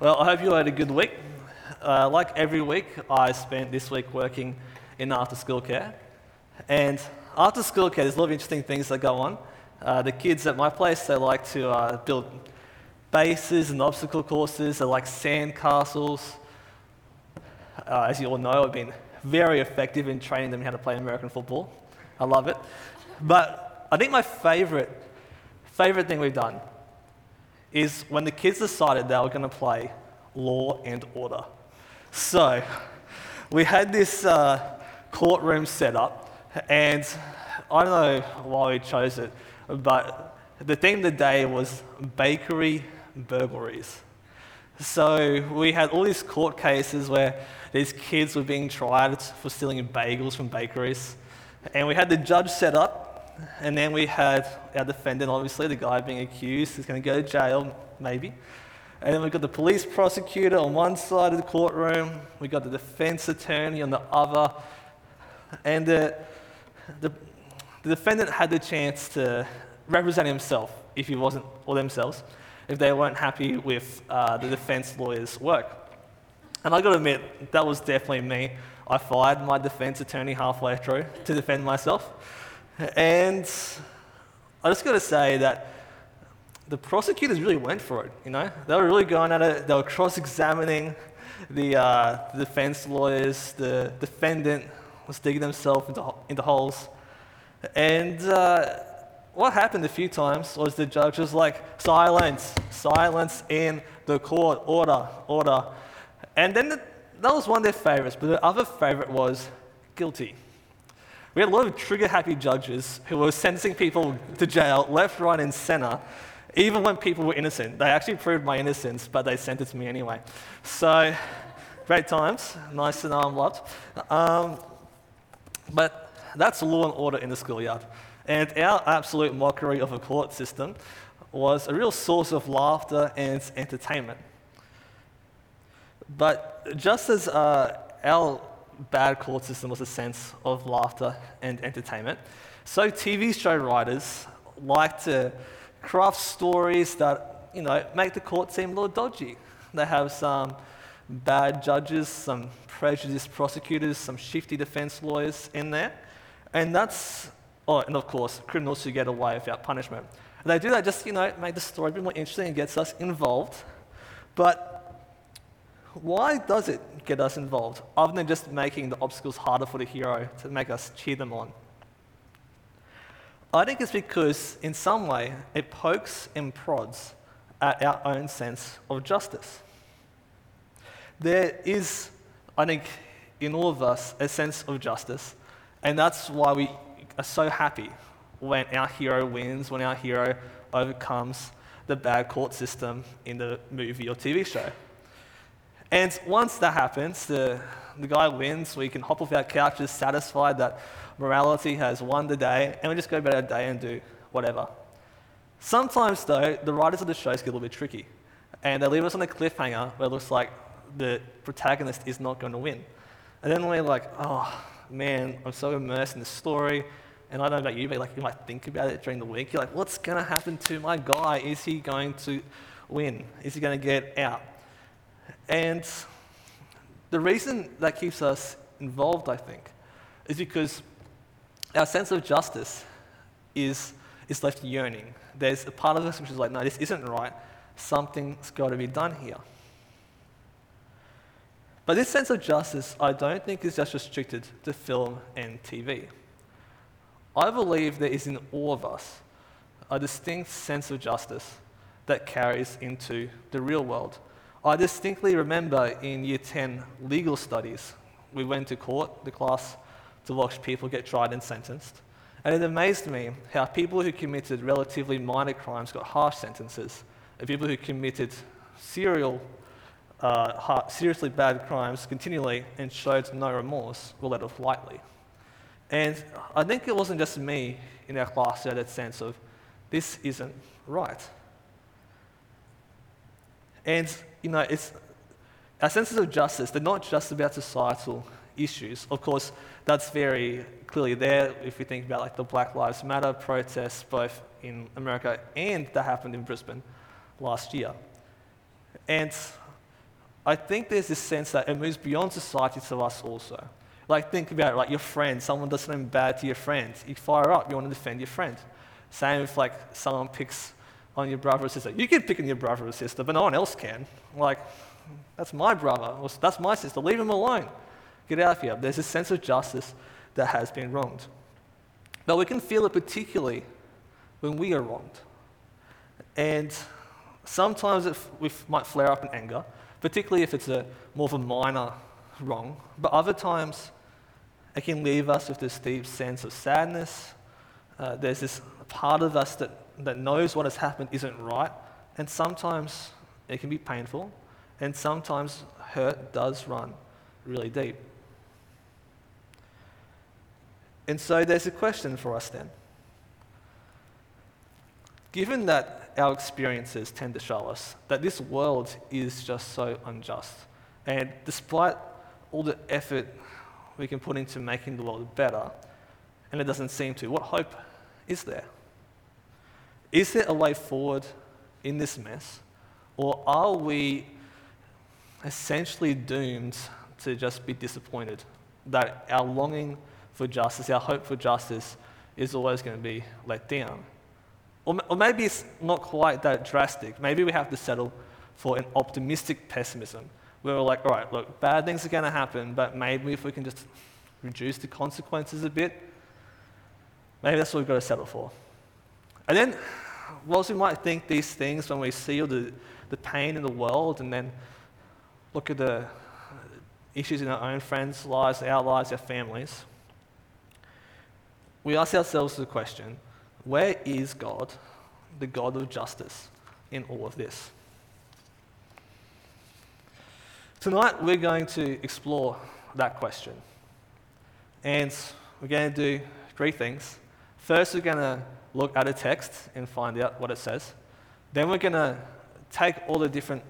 Well, I hope you had a good week. Uh, like every week, I spent this week working in after school care. And after school care, there's a lot of interesting things that go on. Uh, the kids at my place, they like to uh, build bases and obstacle courses. They like sand castles. Uh, as you all know, I've been very effective in training them how to play American football. I love it. But I think my favorite, favorite thing we've done is when the kids decided they were going to play Law and Order. So we had this uh, courtroom set up, and I don't know why we chose it, but the theme of the day was bakery burglaries. So we had all these court cases where these kids were being tried for stealing bagels from bakeries. And we had the judge set up, and then we had our defendant, obviously, the guy being accused, is going to go to jail, maybe. And then we've got the police prosecutor on one side of the courtroom, we've got the defense attorney on the other, and the, the, the defendant had the chance to represent himself if he wasn't, or themselves, if they weren't happy with uh, the defense lawyer's work. And I gotta admit, that was definitely me. I fired my defense attorney halfway through to defend myself. And I just gotta say that the prosecutors really went for it, you know? They were really going at it, they were cross examining the, uh, the defense lawyers, the defendant was digging themselves into, into holes. And uh, what happened a few times was the judge was like, silence, silence in the court, order, order. And then the, that was one of their favorites, but the other favorite was guilty. We had a lot of trigger happy judges who were sentencing people to jail left, right, and center, even when people were innocent. They actually proved my innocence, but they sentenced me anyway. So, great times. Nice to know I'm loved. Um, but that's law and order in the schoolyard. And our absolute mockery of a court system was a real source of laughter and entertainment. But just as uh, our bad court system was a sense of laughter and entertainment, so TV show writers like to craft stories that, you know, make the court seem a little dodgy. They have some bad judges, some prejudiced prosecutors, some shifty defense lawyers in there. And that's, oh, and of course, criminals who get away without punishment. And they do that just, you know, make the story a bit more interesting and gets us involved. But why does it get us involved, other than just making the obstacles harder for the hero to make us cheer them on? I think it's because, in some way, it pokes and prods at our own sense of justice. There is, I think, in all of us, a sense of justice, and that's why we are so happy when our hero wins, when our hero overcomes the bad court system in the movie or TV show. And once that happens, the, the guy wins, we can hop off our couches satisfied that morality has won the day, and we just go about our day and do whatever. Sometimes, though, the writers of the shows get a little bit tricky, and they leave us on a cliffhanger where it looks like the protagonist is not going to win. And then we're like, oh man, I'm so immersed in the story, and I don't know about you, but like you might think about it during the week. You're like, what's going to happen to my guy? Is he going to win? Is he going to get out? And the reason that keeps us involved, I think, is because our sense of justice is, is left yearning. There's a part of us which is like, no, this isn't right. Something's got to be done here. But this sense of justice, I don't think is just restricted to film and TV. I believe there is in all of us a distinct sense of justice that carries into the real world I distinctly remember in year 10 legal studies, we went to court, the class, to watch people get tried and sentenced. And it amazed me how people who committed relatively minor crimes got harsh sentences, and people who committed serial, uh, seriously bad crimes continually and showed no remorse were let off lightly. And I think it wasn't just me in our class who had that sense of, this isn't right. And you know, it's, our senses of justice, they're not just about societal issues. Of course, that's very clearly there if we think about like the Black Lives Matter protests, both in America, and that happened in Brisbane last year. And I think there's this sense that it moves beyond society to us also. Like, think about it, like your friend, someone does something bad to your friend. You fire up, you want to defend your friend. Same if, like, someone picks on your brother or sister. You can pick on your brother or sister, but no one else can. Like, that's my brother, or that's my sister. Leave him alone. Get out of here. There's a sense of justice that has been wronged. Now, we can feel it particularly when we are wronged. And sometimes it, we might flare up in anger, particularly if it's a more of a minor wrong. But other times, it can leave us with this deep sense of sadness. Uh, there's this part of us that, that knows what has happened isn't right. And sometimes it can be painful. And sometimes hurt does run really deep. And so there's a question for us then. Given that our experiences tend to show us that this world is just so unjust, and despite all the effort we can put into making the world better, and it doesn't seem to. What hope is there? Is there a way forward in this mess? Or are we essentially doomed to just be disappointed that our longing for justice, our hope for justice, is always going to be let down? Or, or maybe it's not quite that drastic. Maybe we have to settle for an optimistic pessimism where we're like, all right, look, bad things are going to happen, but maybe if we can just reduce the consequences a bit, maybe that's what we've got to settle for. And then, whilst we might think these things when we see all the, the pain in the world and then look at the issues in our own friends' lives, our lives, our families, we ask ourselves the question where is God, the God of justice, in all of this? Tonight, we're going to explore that question. And we're going to do three things. First, we're going to look at a text and find out what it says. Then, we're going to take all the different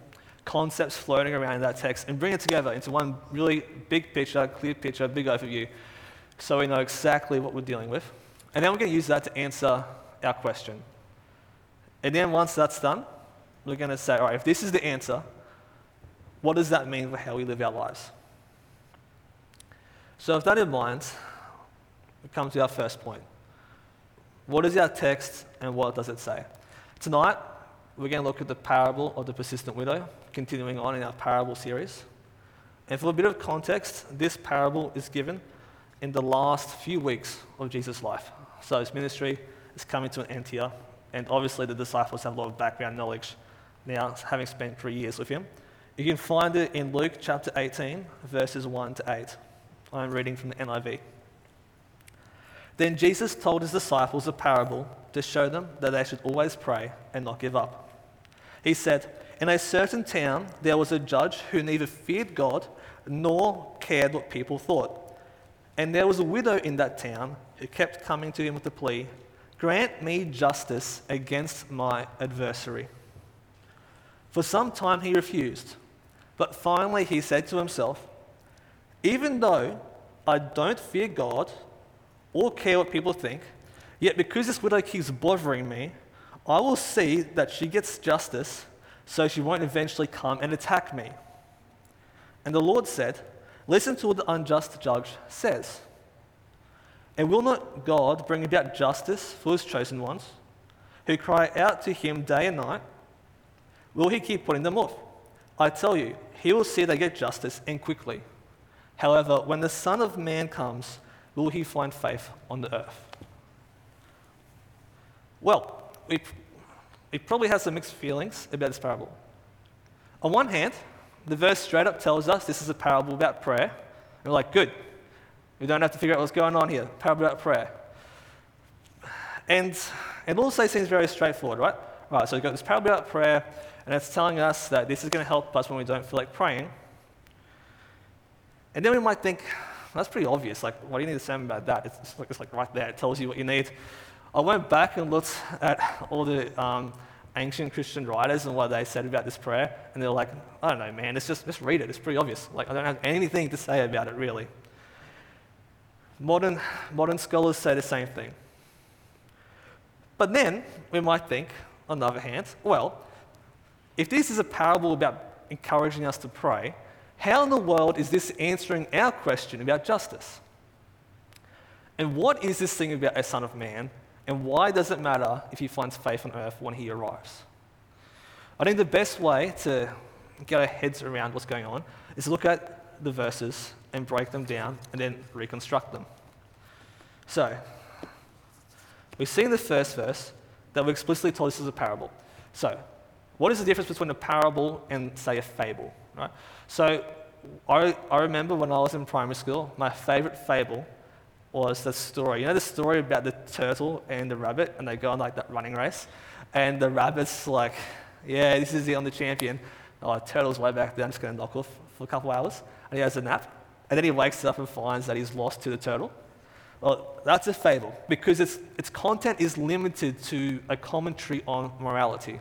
concepts floating around in that text and bring it together into one really big picture, clear picture, big overview, so we know exactly what we're dealing with. And then we're going to use that to answer our question. And then, once that's done, we're going to say, all right, if this is the answer, what does that mean for how we live our lives? So, with that in mind, we come to our first point. What is our text and what does it say? Tonight, we're going to look at the parable of the persistent widow, continuing on in our parable series. And for a bit of context, this parable is given in the last few weeks of Jesus' life. So his ministry is coming to an end here, and obviously the disciples have a lot of background knowledge now, having spent three years with him. You can find it in Luke chapter 18, verses 1 to 8. I'm reading from the NIV. Then Jesus told his disciples a parable to show them that they should always pray and not give up. He said, In a certain town there was a judge who neither feared God nor cared what people thought. And there was a widow in that town who kept coming to him with the plea, Grant me justice against my adversary. For some time he refused. But finally, he said to himself, Even though I don't fear God or care what people think, yet because this widow keeps bothering me, I will see that she gets justice so she won't eventually come and attack me. And the Lord said, Listen to what the unjust judge says. And will not God bring about justice for his chosen ones, who cry out to him day and night? Will he keep putting them off? I tell you, he will see they get justice and quickly. However, when the Son of Man comes, will he find faith on the earth? Well, we, we probably have some mixed feelings about this parable. On one hand, the verse straight up tells us this is a parable about prayer. And we're like, good. We don't have to figure out what's going on here. Parable about prayer. And it also seems very straightforward, right? Right, so we've got this parable about prayer. And it's telling us that this is going to help us when we don't feel like praying. And then we might think, that's pretty obvious. Like, what do you need to say about that? It's, like, it's like right there. It tells you what you need. I went back and looked at all the um, ancient Christian writers and what they said about this prayer, and they're like, I don't know, man. It's just just read it. It's pretty obvious. Like, I don't have anything to say about it really. Modern modern scholars say the same thing. But then we might think, on the other hand, well, if this is a parable about encouraging us to pray, how in the world is this answering our question about justice? And what is this thing about a Son of Man? And why does it matter if he finds faith on earth when he arrives? I think the best way to get our heads around what's going on is to look at the verses and break them down and then reconstruct them. So, we see in the first verse that we're explicitly told this is a parable. So, what is the difference between a parable and, say, a fable? Right? So, I, I remember when I was in primary school, my favorite fable was the story. You know the story about the turtle and the rabbit, and they go on like that running race, and the rabbit's like, "Yeah, this is the only champion." Oh, the turtle's way back there. I'm just going to knock off for a couple hours, and he has a nap, and then he wakes up and finds that he's lost to the turtle. Well, that's a fable because its, its content is limited to a commentary on morality.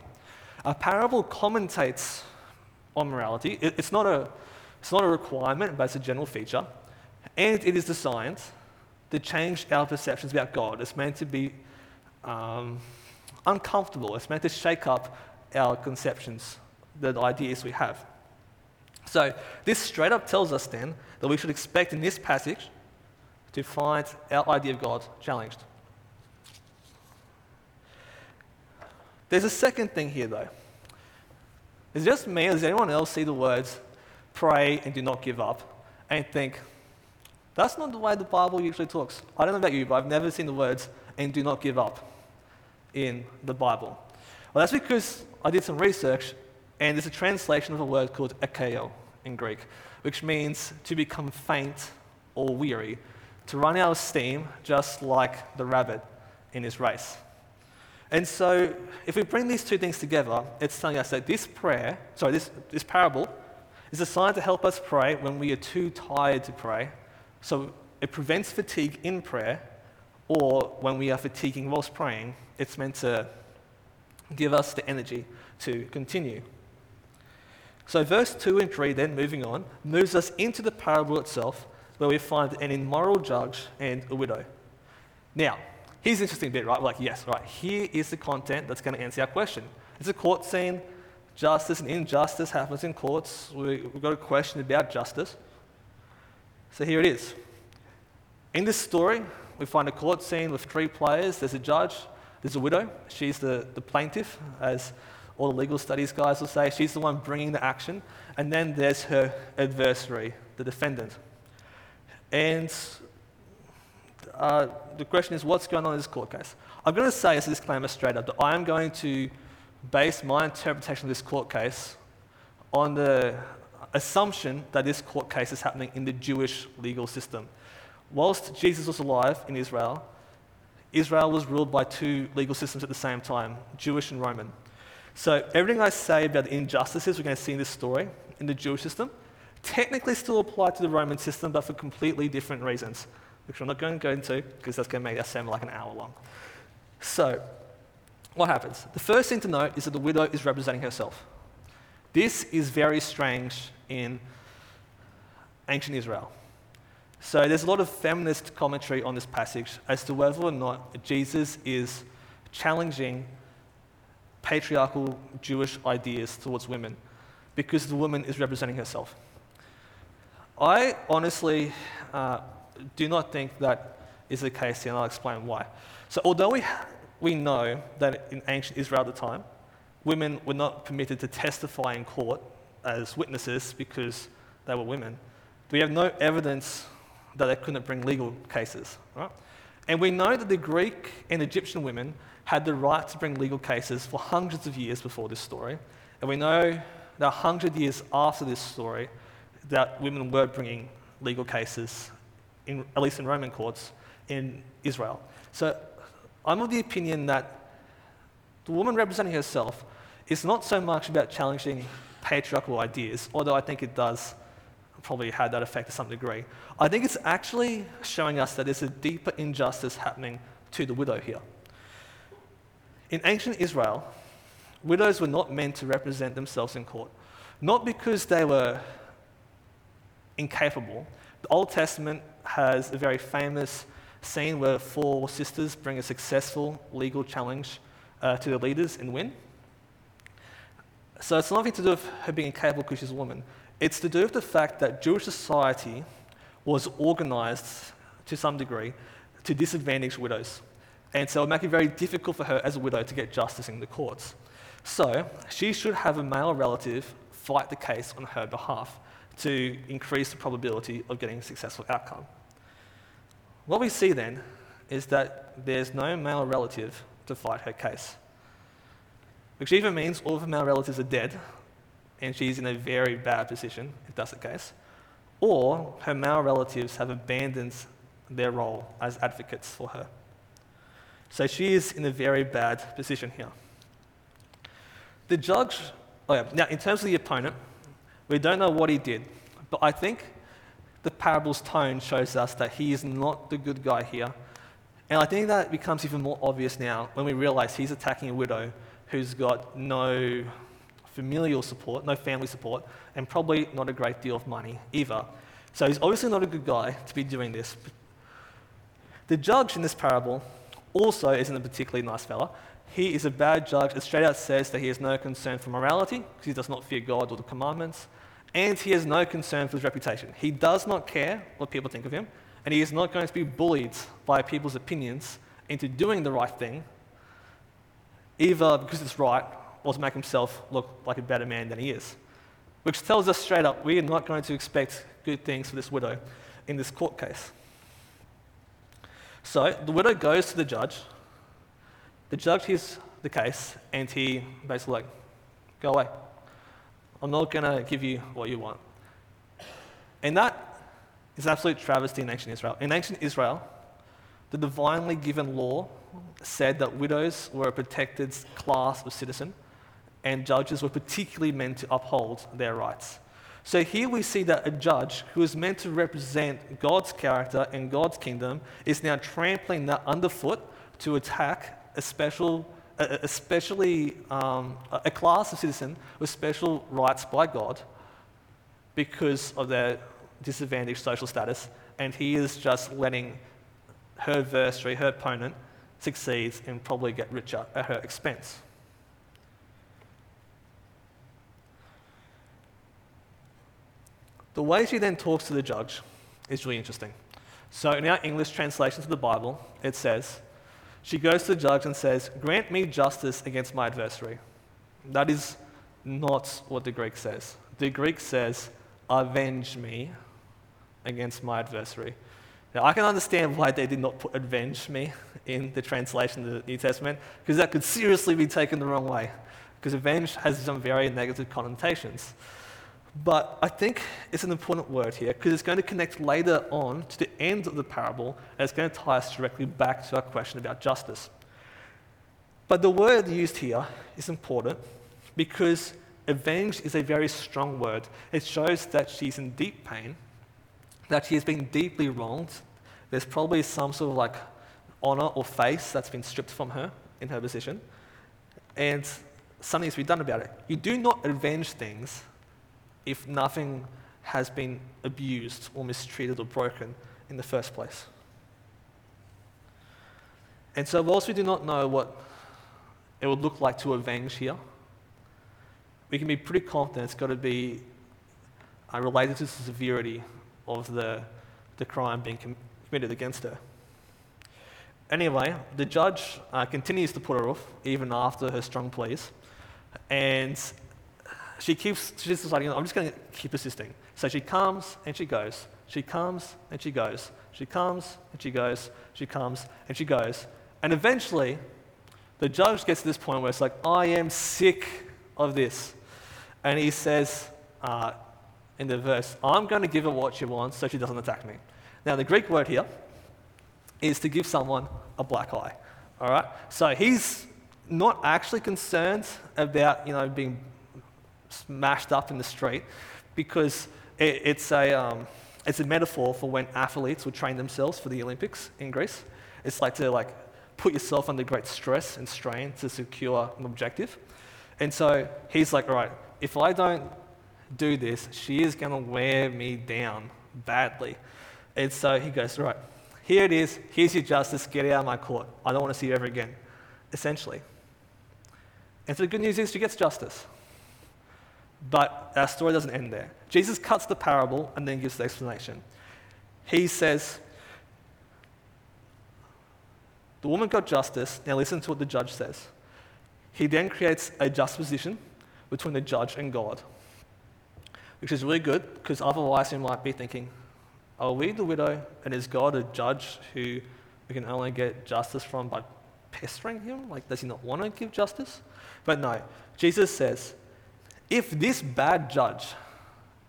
A parable commentates on morality. It, it's, not a, it's not a requirement, but it's a general feature. And it is designed to change our perceptions about God. It's meant to be um, uncomfortable, it's meant to shake up our conceptions, the ideas we have. So, this straight up tells us then that we should expect in this passage to find our idea of God challenged. There's a second thing here, though. Is it just me, or does anyone else see the words pray and do not give up and think, that's not the way the Bible usually talks? I don't know about you, but I've never seen the words and do not give up in the Bible. Well, that's because I did some research and there's a translation of a word called akeo in Greek, which means to become faint or weary, to run out of steam, just like the rabbit in his race. And so, if we bring these two things together, it's telling us that this prayer, sorry, this, this parable, is designed to help us pray when we are too tired to pray. So, it prevents fatigue in prayer, or when we are fatiguing whilst praying, it's meant to give us the energy to continue. So, verse 2 and 3, then moving on, moves us into the parable itself where we find an immoral judge and a widow. Now, here's the interesting bit, right? We're like, yes, right, here is the content that's going to answer our question. It's a court scene. Justice and injustice happens in courts. We, we've got a question about justice. So here it is. In this story, we find a court scene with three players. There's a judge, there's a widow. She's the, the plaintiff, as all the legal studies guys will say. She's the one bringing the action. And then there's her adversary, the defendant. And uh, the question is, what's going on in this court case? I'm going to say as a disclaimer straight up that I am going to base my interpretation of this court case on the assumption that this court case is happening in the Jewish legal system. Whilst Jesus was alive in Israel, Israel was ruled by two legal systems at the same time Jewish and Roman. So, everything I say about the injustices we're going to see in this story in the Jewish system technically still apply to the Roman system, but for completely different reasons, which I'm not going to go into because that's going to make that sound like an hour long. So, what happens? The first thing to note is that the widow is representing herself. This is very strange in ancient Israel. So, there's a lot of feminist commentary on this passage as to whether or not Jesus is challenging patriarchal Jewish ideas towards women because the woman is representing herself. I honestly uh, do not think that is the case and I'll explain why. So, although we, we know that in ancient Israel at the time, women were not permitted to testify in court as witnesses because they were women, we have no evidence that they couldn't bring legal cases. Right? And we know that the Greek and Egyptian women had the right to bring legal cases for hundreds of years before this story. And we know that 100 years after this story, that women were bringing legal cases, in, at least in Roman courts, in Israel. So I'm of the opinion that the woman representing herself is not so much about challenging patriarchal ideas, although I think it does probably have that effect to some degree. I think it's actually showing us that there's a deeper injustice happening to the widow here. In ancient Israel, widows were not meant to represent themselves in court, not because they were incapable. The Old Testament has a very famous scene where four sisters bring a successful legal challenge uh, to the leaders and win. So it's nothing to do with her being incapable because she's a woman. It's to do with the fact that Jewish society was organized to some degree to disadvantage widows. And so it would make it very difficult for her as a widow to get justice in the courts. So she should have a male relative fight the case on her behalf to increase the probability of getting a successful outcome. What we see then is that there's no male relative to fight her case, which even means all of her male relatives are dead and she's in a very bad position if that's the case, or her male relatives have abandoned their role as advocates for her. So she is in a very bad position here. The judge, oh yeah, now in terms of the opponent, we don't know what he did, but I think the parable's tone shows us that he is not the good guy here. And I think that becomes even more obvious now when we realize he's attacking a widow who's got no familial support, no family support, and probably not a great deal of money either. So he's obviously not a good guy to be doing this. The judge in this parable also isn't a particularly nice fella. He is a bad judge. It straight out says that he has no concern for morality because he does not fear God or the commandments. And he has no concern for his reputation. He does not care what people think of him, and he is not going to be bullied by people's opinions into doing the right thing, either because it's right or to make himself look like a better man than he is. Which tells us straight up we are not going to expect good things for this widow in this court case. So the widow goes to the judge. The judge hears the case, and he basically like, go away. I'm not going to give you what you want. And that is absolute travesty in ancient Israel. In ancient Israel, the divinely given law said that widows were a protected class of citizen, and judges were particularly meant to uphold their rights. So here we see that a judge who is meant to represent God's character and God's kingdom is now trampling that underfoot to attack a special, especially um, a class of citizen with special rights by God because of their disadvantaged social status, and he is just letting her adversary, her opponent, succeed and probably get richer at her expense. The way she then talks to the judge is really interesting. So, in our English translations of the Bible, it says, She goes to the judge and says, Grant me justice against my adversary. That is not what the Greek says. The Greek says, Avenge me against my adversary. Now, I can understand why they did not put avenge me in the translation of the New Testament, because that could seriously be taken the wrong way, because avenge has some very negative connotations. But I think it's an important word here because it's going to connect later on to the end of the parable and it's going to tie us directly back to our question about justice. But the word used here is important because avenge is a very strong word. It shows that she's in deep pain, that she has been deeply wronged. There's probably some sort of like honor or face that's been stripped from her in her position, and something needs to be done about it. You do not avenge things if nothing has been abused or mistreated or broken in the first place. And so, whilst we do not know what it would look like to avenge here, we can be pretty confident it's got to be uh, related to the severity of the, the crime being com- committed against her. Anyway, the judge uh, continues to put her off even after her strong pleas, and she keeps, she's just deciding, I'm just going to keep persisting. So she comes and she goes. She comes and she goes. She comes and she goes. She comes and she goes. And eventually, the judge gets to this point where it's like, I am sick of this. And he says uh, in the verse, I'm going to give her what she wants so she doesn't attack me. Now, the Greek word here is to give someone a black eye. All right? So he's not actually concerned about, you know, being smashed up in the street because it, it's, a, um, it's a metaphor for when athletes would train themselves for the Olympics in Greece. It's like to like put yourself under great stress and strain to secure an objective. And so he's like, all right, if I don't do this, she is going to wear me down badly. And so he goes, all right, Here it is. Here's your justice. Get out of my court. I don't want to see you ever again. Essentially. And so the good news is she gets justice. But our story doesn't end there. Jesus cuts the parable and then gives the explanation. He says, The woman got justice. Now listen to what the judge says. He then creates a just position between the judge and God, which is really good because otherwise you might be thinking, are we the widow and is God a judge who we can only get justice from by pestering him? Like, does he not want to give justice? But no, Jesus says, if this bad judge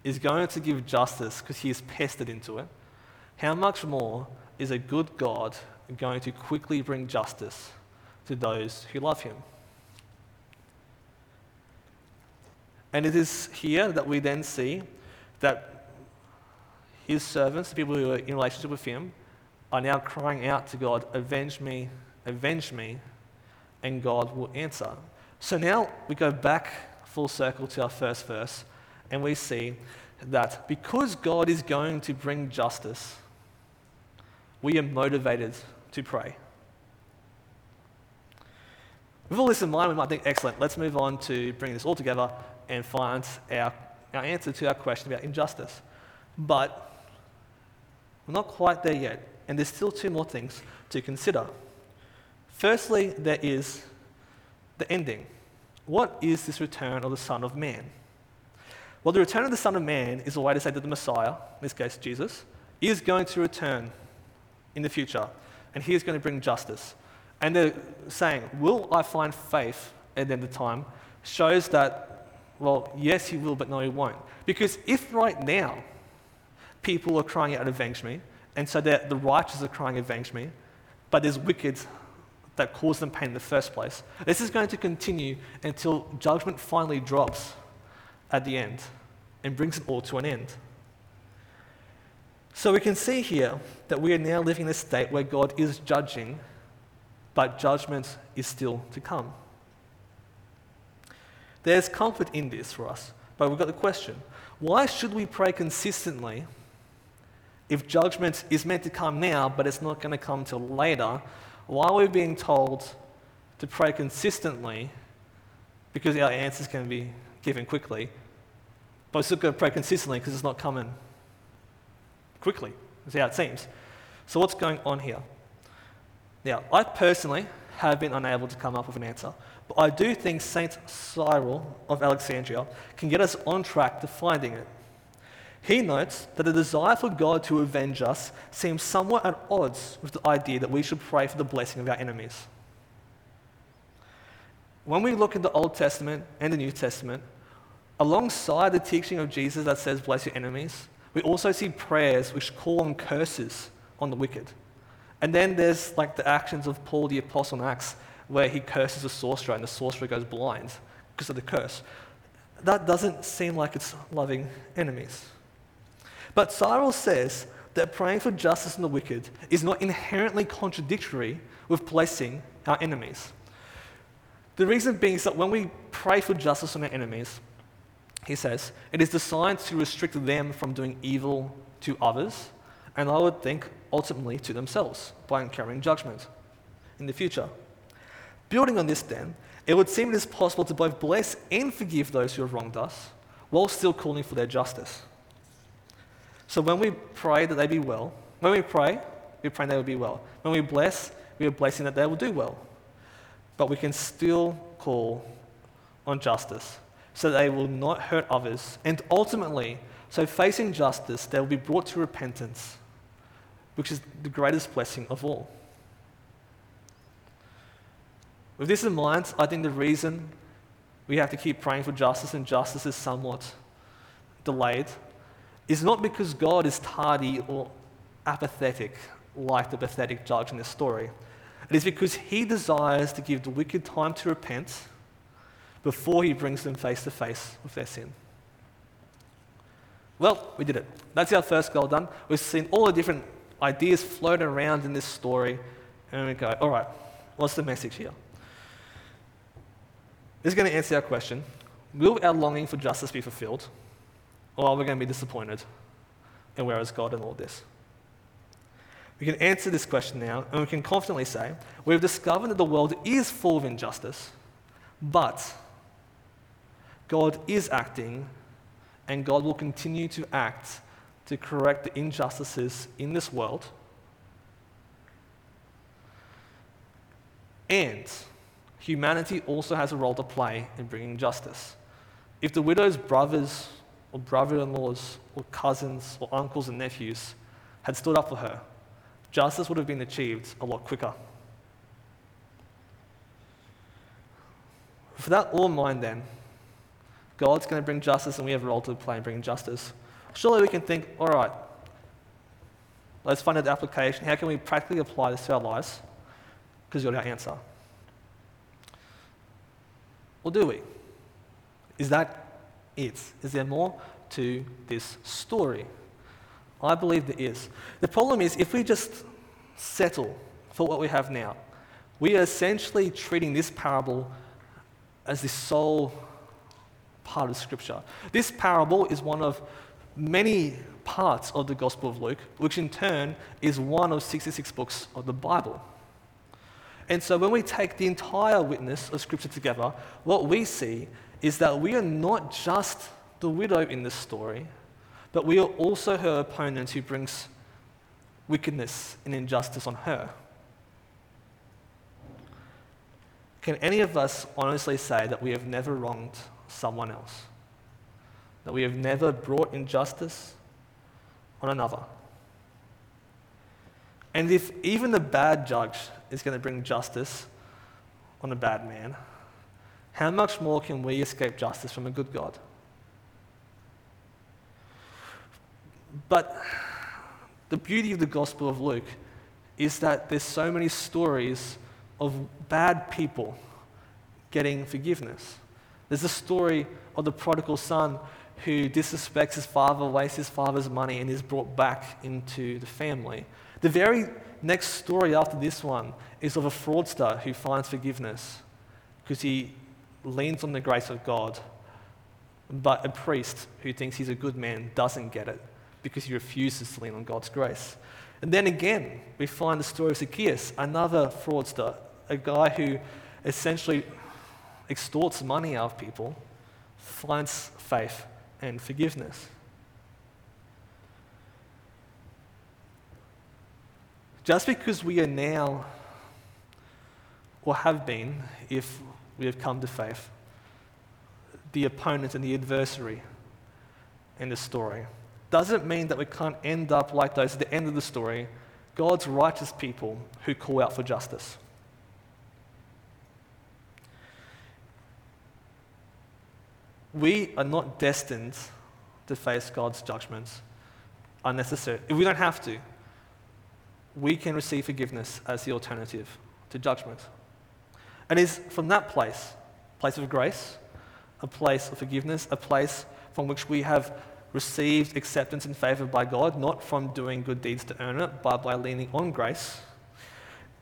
is going to give justice because he is pestered into it, how much more is a good God going to quickly bring justice to those who love him? And it is here that we then see that his servants, the people who are in relationship with him, are now crying out to God, Avenge me, avenge me, and God will answer. So now we go back full circle to our first verse, and we see that because God is going to bring justice, we are motivated to pray. With all this in mind, we might think, excellent, let's move on to bring this all together and find our, our answer to our question about injustice. But we're not quite there yet, and there's still two more things to consider. Firstly, there is the ending. What is this return of the Son of Man? Well, the return of the Son of Man is a way to say that the Messiah, in this case Jesus, is going to return in the future, and he is going to bring justice. And they're saying, Will I find faith at the end of time? shows that, well, yes, he will, but no, he won't. Because if right now people are crying out, Avenge me, and so the righteous are crying, Avenge me, but there's wicked that caused them pain in the first place, this is going to continue until judgment finally drops at the end and brings it all to an end. So we can see here that we are now living in a state where God is judging but judgment is still to come. There's comfort in this for us, but we've got the question why should we pray consistently if judgment is meant to come now, but it's not going to come till later? Why are we being told to pray consistently because our answers can be given quickly, but we're still to pray consistently because it's not coming quickly? That's how it seems. So, what's going on here? Now, I personally have been unable to come up with an answer, but I do think Saint Cyril of Alexandria can get us on track to finding it. He notes that the desire for God to avenge us seems somewhat at odds with the idea that we should pray for the blessing of our enemies. When we look at the Old Testament and the New Testament, alongside the teaching of Jesus that says, Bless your enemies, we also see prayers which call on curses on the wicked. And then there's like the actions of Paul the Apostle in Acts, where he curses a sorcerer and the sorcerer goes blind because of the curse. That doesn't seem like it's loving enemies. But Cyril says that praying for justice in the wicked is not inherently contradictory with blessing our enemies. The reason being is that when we pray for justice on our enemies, he says, it is designed to restrict them from doing evil to others, and I would think ultimately to themselves by incurring judgment in the future. Building on this, then, it would seem it is possible to both bless and forgive those who have wronged us while still calling for their justice. So when we pray that they be well, when we pray, we pray they will be well. When we bless, we are blessing that they will do well. But we can still call on justice so they will not hurt others. And ultimately, so facing justice, they will be brought to repentance which is the greatest blessing of all. With this in mind, I think the reason we have to keep praying for justice and justice is somewhat delayed is not because God is tardy or apathetic like the pathetic judge in this story. It is because he desires to give the wicked time to repent before he brings them face to face with their sin. Well, we did it. That's our first goal done. We've seen all the different ideas float around in this story, and we go, all right, what's the message here? This is going to answer our question Will our longing for justice be fulfilled, or are we going to be disappointed? And where is God in all this? We can answer this question now, and we can confidently say we've discovered that the world is full of injustice, but God is acting, and God will continue to act to correct the injustices in this world. And humanity also has a role to play in bringing justice. If the widow's brothers or brother in laws or cousins or uncles and nephews had stood up for her, justice would have been achieved a lot quicker. For that all in mind, then, God's going to bring justice and we have a role to play in bringing justice. Surely we can think, all right, let's find out the application. How can we practically apply this to our lives? Because you're our answer. Or do we? Is that Is there more to this story? I believe there is. The problem is, if we just settle for what we have now, we are essentially treating this parable as the sole part of Scripture. This parable is one of many parts of the Gospel of Luke, which in turn is one of 66 books of the Bible. And so when we take the entire witness of Scripture together, what we see is that we are not just the widow in this story, but we are also her opponent who brings wickedness and injustice on her. Can any of us honestly say that we have never wronged someone else? That we have never brought injustice on another? And if even the bad judge is going to bring justice on a bad man, how much more can we escape justice from a good God? But the beauty of the Gospel of Luke is that there's so many stories of bad people getting forgiveness. There's the story of the prodigal son who disrespects his father, wastes his father's money, and is brought back into the family. The very next story after this one is of a fraudster who finds forgiveness because he leans on the grace of God, but a priest who thinks he's a good man doesn't get it because he refuses to lean on God's grace. And then again, we find the story of Zacchaeus, another fraudster, a guy who essentially extorts money out of people, finds faith and forgiveness. Just because we are now, or have been, if we have come to faith, the opponent and the adversary in the story, doesn't mean that we can't end up like those at the end of the story, God's righteous people who call out for justice. We are not destined to face God's judgments unnecessary. If we don't have to, we can receive forgiveness as the alternative to judgment. And is from that place, place of grace, a place of forgiveness, a place from which we have received acceptance and favor by God, not from doing good deeds to earn it, but by leaning on grace,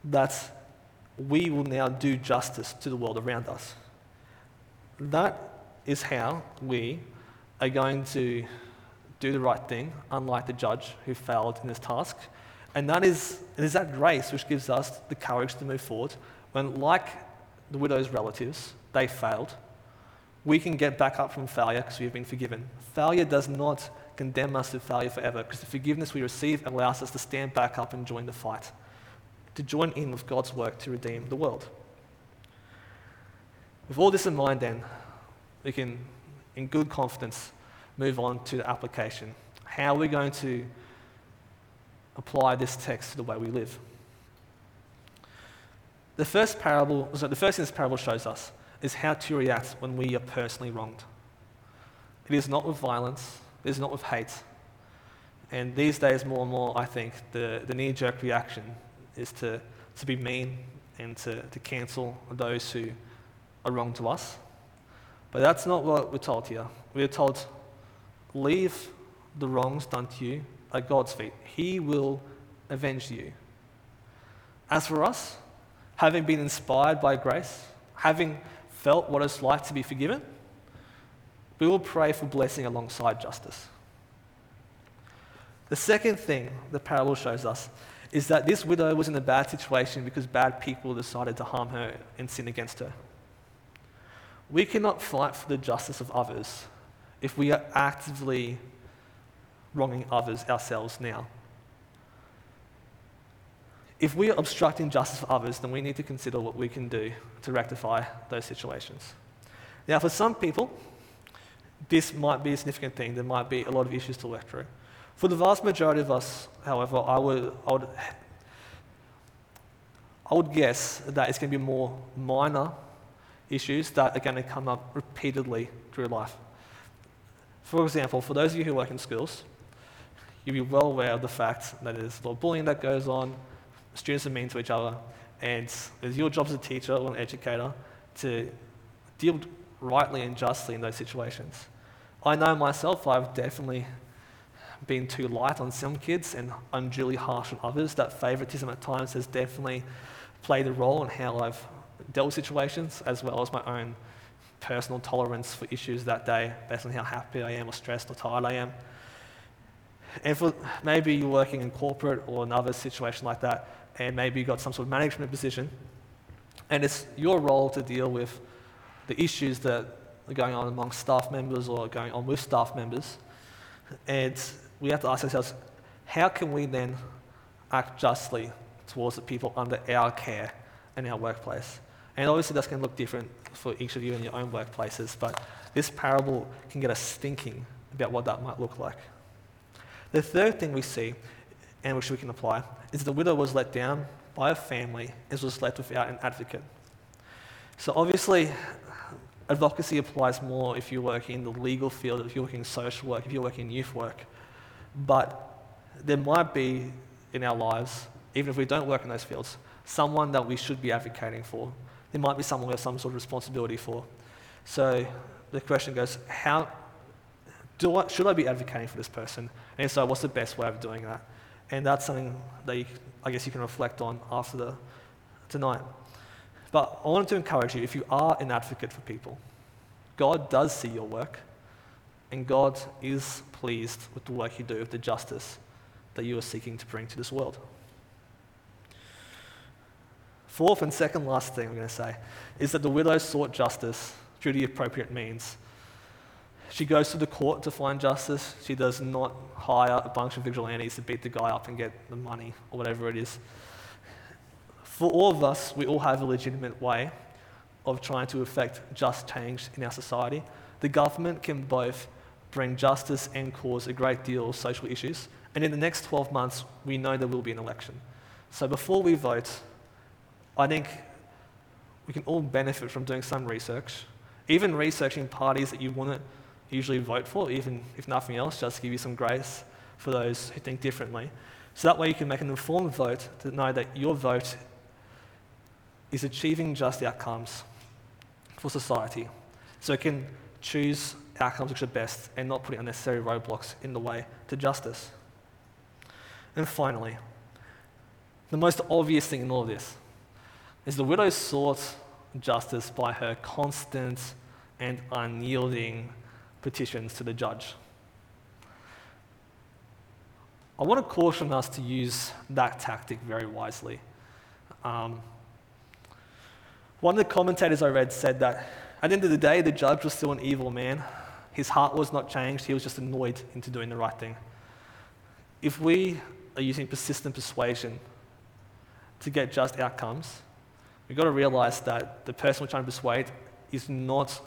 that we will now do justice to the world around us. That is how we are going to do the right thing, unlike the judge who failed in his task. And that is, it is that grace which gives us the courage to move forward when, like the widow's relatives, they failed we can get back up from failure because we have been forgiven. Failure does not condemn us to failure forever because the forgiveness we receive allows us to stand back up and join the fight, to join in with God's work to redeem the world. With all this in mind, then, we can, in good confidence, move on to the application. How are we going to apply this text to the way we live? The first parable, so the first thing this parable shows us is how to react when we are personally wronged. It is not with violence, it is not with hate. And these days, more and more, I think the, the knee jerk reaction is to, to be mean and to, to cancel those who are wrong to us. But that's not what we're told here. We're told, leave the wrongs done to you at God's feet. He will avenge you. As for us, having been inspired by grace, having felt what it's like to be forgiven, we will pray for blessing alongside justice. The second thing the parable shows us is that this widow was in a bad situation because bad people decided to harm her and sin against her. We cannot fight for the justice of others if we are actively wronging others ourselves now. If we are obstructing justice for others, then we need to consider what we can do to rectify those situations. Now, for some people, this might be a significant thing. There might be a lot of issues to work through. For the vast majority of us, however, I would, I would, I would guess that it's going to be more minor issues that are going to come up repeatedly through life. For example, for those of you who work in schools, you'll be well aware of the fact that there's a lot of bullying that goes on, students are mean to each other, and it's your job as a teacher or an educator to deal rightly and justly in those situations. I know myself, I've definitely been too light on some kids and unduly harsh on others. That favoritism at times has definitely played a role in how I've dealt with situations, as well as my own personal tolerance for issues that day, based on how happy I am, or stressed, or tired I am. And for maybe you're working in corporate or another situation like that, and maybe you've got some sort of management position, and it's your role to deal with the issues that are going on among staff members or going on with staff members. And we have to ask ourselves, how can we then act justly towards the people under our care in our workplace? And obviously, that's going to look different for each of you in your own workplaces, but this parable can get us thinking about what that might look like. The third thing we see, and which we can apply, is the widow was let down by a family and was left without an advocate. So, obviously, advocacy applies more if you work in the legal field, if you're working in social work, if you're working in youth work. But there might be in our lives, even if we don't work in those fields, someone that we should be advocating for. There might be someone we have some sort of responsibility for. So the question goes, how do I, should I be advocating for this person? And so, what's the best way of doing that? And that's something that you, I guess you can reflect on after the, tonight. But I wanted to encourage you if you are an advocate for people, God does see your work, and God is pleased with the work you do, with the justice that you are seeking to bring to this world. Fourth and second last thing I'm going to say is that the widow sought justice through the appropriate means. She goes to the court to find justice. She does not hire a bunch of vigilantes to beat the guy up and get the money or whatever it is. For all of us, we all have a legitimate way of trying to effect just change in our society. The government can both bring justice and cause a great deal of social issues. And in the next 12 months, we know there will be an election. So before we vote, I think we can all benefit from doing some research, even researching parties that you want to usually vote for, even if nothing else, just give you some grace for those who think differently. So that way you can make an informed vote to know that your vote is achieving just outcomes for society. So it can choose outcomes which are best and not putting unnecessary roadblocks in the way to justice. And finally, the most obvious thing in all of this is the widow sought justice by her constant and unyielding petitions to the judge. I want to caution us to use that tactic very wisely. Um, one of the commentators I read said that at the end of the day, the judge was still an evil man. His heart was not changed, he was just annoyed into doing the right thing. If we are using persistent persuasion to get just outcomes, we've got to realize that the person we're trying to persuade is not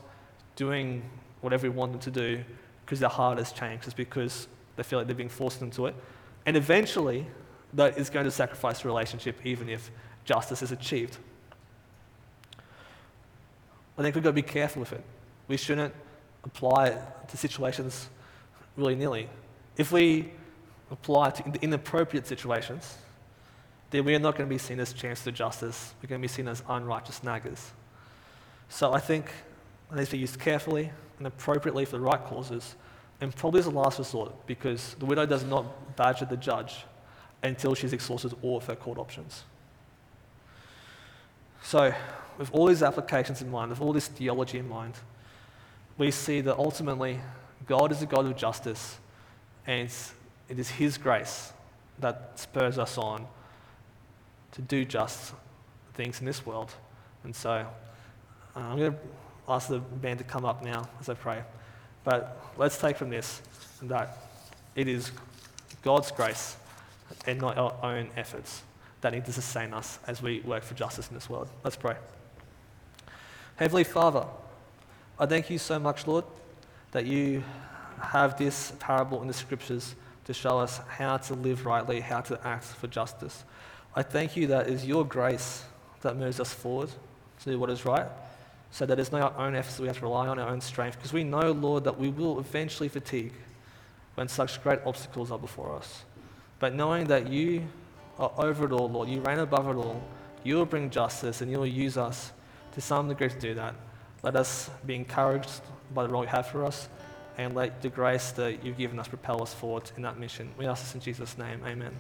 doing whatever we want them to do because their heart has changed. It's because they feel like they're being forced into it. And eventually, that is going to sacrifice the relationship even if justice is achieved. I think we've got to be careful with it. We shouldn't apply it to situations willy nilly. If we apply it to inappropriate situations, then we are not going to be seen as chance to justice. We're going to be seen as unrighteous naggers. So I think it needs to be used carefully and appropriately for the right causes, and probably as a last resort, because the widow does not badger the judge until she's exhausted all of her court options. So with all these applications in mind, with all this theology in mind, we see that ultimately God is a God of justice, and it is His grace that spurs us on to do just things in this world. And so uh, I'm going to ask the band to come up now as I pray. But let's take from this that it is God's grace and not our own efforts that need to sustain us as we work for justice in this world. Let's pray. Heavenly Father, I thank you so much, Lord, that you have this parable in the scriptures to show us how to live rightly, how to act for justice. I thank you that it is your grace that moves us forward to do what is right, so that it's not our own efforts we have to rely on, our own strength, because we know, Lord, that we will eventually fatigue when such great obstacles are before us. But knowing that you are over it all, Lord, you reign above it all, you will bring justice and you will use us to some degree to do that. Let us be encouraged by the role you have for us and let the grace that you've given us propel us forward in that mission. We ask this in Jesus' name. Amen.